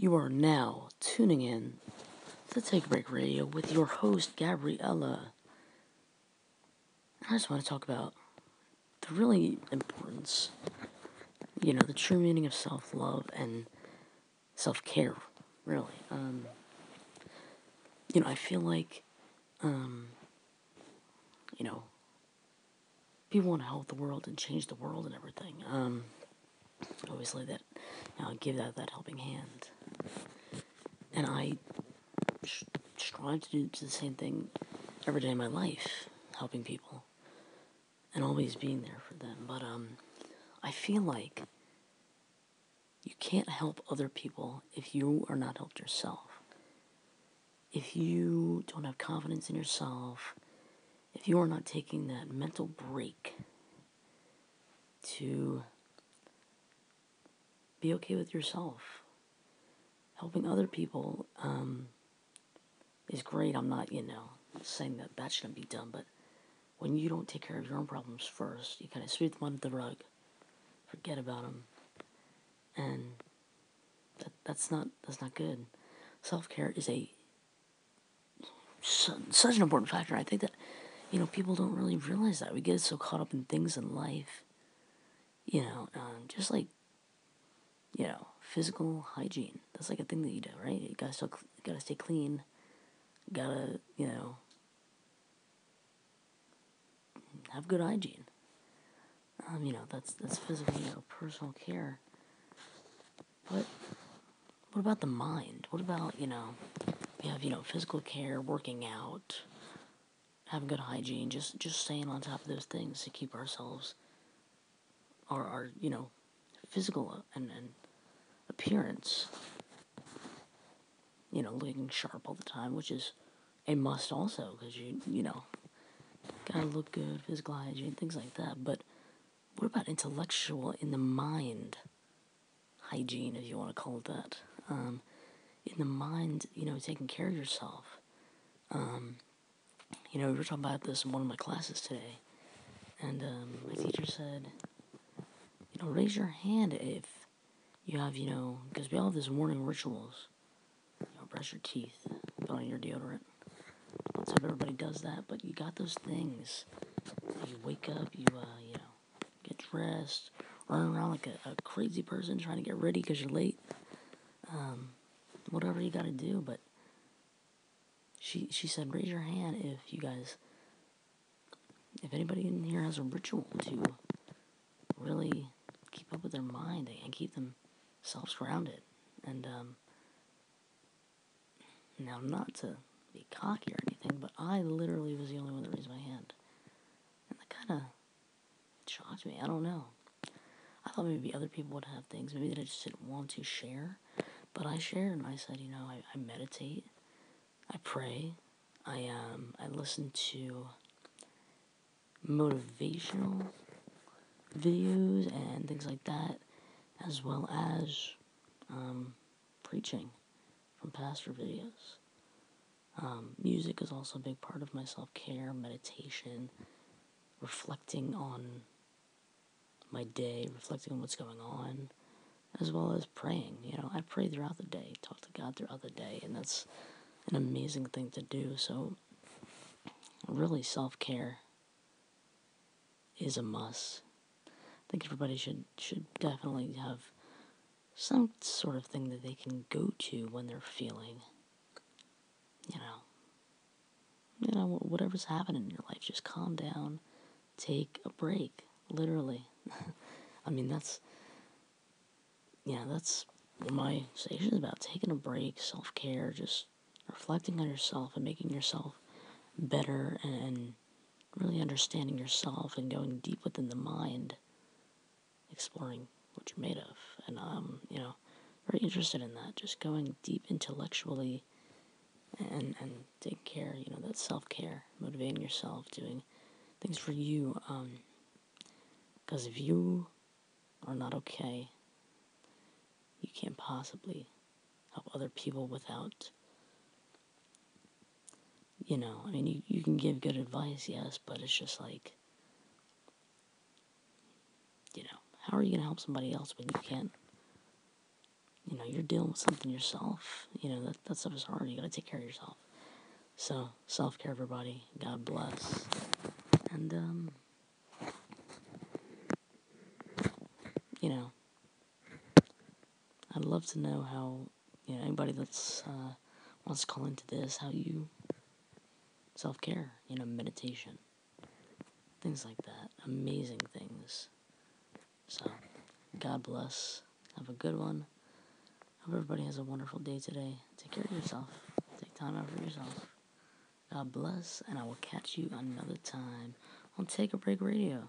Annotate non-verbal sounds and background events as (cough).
You are now tuning in to Take Break Radio with your host, Gabriella. I just want to talk about the really importance, you know, the true meaning of self love and self care, really. Um, you know, I feel like, um, you know, people want to help the world and change the world and everything. Um, obviously, that you know, give that that helping hand, and I strive to do the same thing every day in my life, helping people, and always being there for them. But um, I feel like you can't help other people if you are not helped yourself. If you don't have confidence in yourself, if you are not taking that mental break to be okay with yourself, helping other people um, is great. I'm not, you know, saying that that shouldn't be done, but when you don't take care of your own problems first, you kind of sweep them under the rug, forget about them, and that that's not that's not good. Self care is a such an important factor. I think that you know people don't really realize that we get so caught up in things in life. You know, um, just like you know physical hygiene. That's like a thing that you do, right? You gotta still gotta stay clean. Gotta you know have good hygiene. Um, you know that's that's physical, you know, personal care. But what about the mind? What about you know we have you know physical care, working out, having good hygiene, just just staying on top of those things to keep ourselves, our our you know, physical and and appearance. You know, looking sharp all the time, which is a must also because you you know gotta look good, physical hygiene, things like that. But what about intellectual in the mind? Hygiene, if you want to call it that. Um, in the mind, you know, taking care of yourself. Um, you know, we were talking about this in one of my classes today, and um, my teacher said, you know, raise your hand if you have, you know, because we all have these morning rituals. You know, brush your teeth, put on your deodorant. Let's hope everybody does that, but you got those things. You wake up, you, uh, you know, get dressed, run around like a, a crazy person trying to get ready because you're late. Um, whatever you got to do. But she she said, raise your hand if you guys, if anybody in here has a ritual to really keep up with their mind and keep themselves grounded. And um, now, not to be cocky or anything, but I literally was the only one that raised my hand, and that kind of shocked me. I don't know. I thought maybe other people would have things. Maybe they just didn't want to share. But I shared and I said, you know, I, I meditate, I pray, I um I listen to motivational videos and things like that, as well as um, preaching from pastor videos. Um, music is also a big part of my self care, meditation, reflecting on my day, reflecting on what's going on, as well as praying. You know, I pray throughout the day, talk to God throughout the day, and that's an amazing thing to do. So, really, self care is a must. I think everybody should should definitely have some sort of thing that they can go to when they're feeling, you know, you know, whatever's happening in your life. Just calm down, take a break, literally. (laughs) I mean, that's yeah, that's what my station is about taking a break, self care, just reflecting on yourself and making yourself better and really understanding yourself and going deep within the mind, exploring what you're made of. And, um, you know, very interested in that, just going deep intellectually and, and taking care, you know, that self care, motivating yourself, doing things for you. Um Because if you are not okay, you can't possibly help other people without you know i mean you, you can give good advice yes but it's just like you know how are you going to help somebody else when you can't you know, you're dealing with something yourself, you know, that, that stuff is hard. You gotta take care of yourself. So, self care, everybody. God bless. And, um, you know, I'd love to know how, you know, anybody that's, uh, wants to call into this, how you self care, you know, meditation, things like that. Amazing things. So, God bless. Have a good one. Hope everybody has a wonderful day today. Take care of yourself. Take time out for yourself. God bless, and I will catch you another time on Take a Break Radio.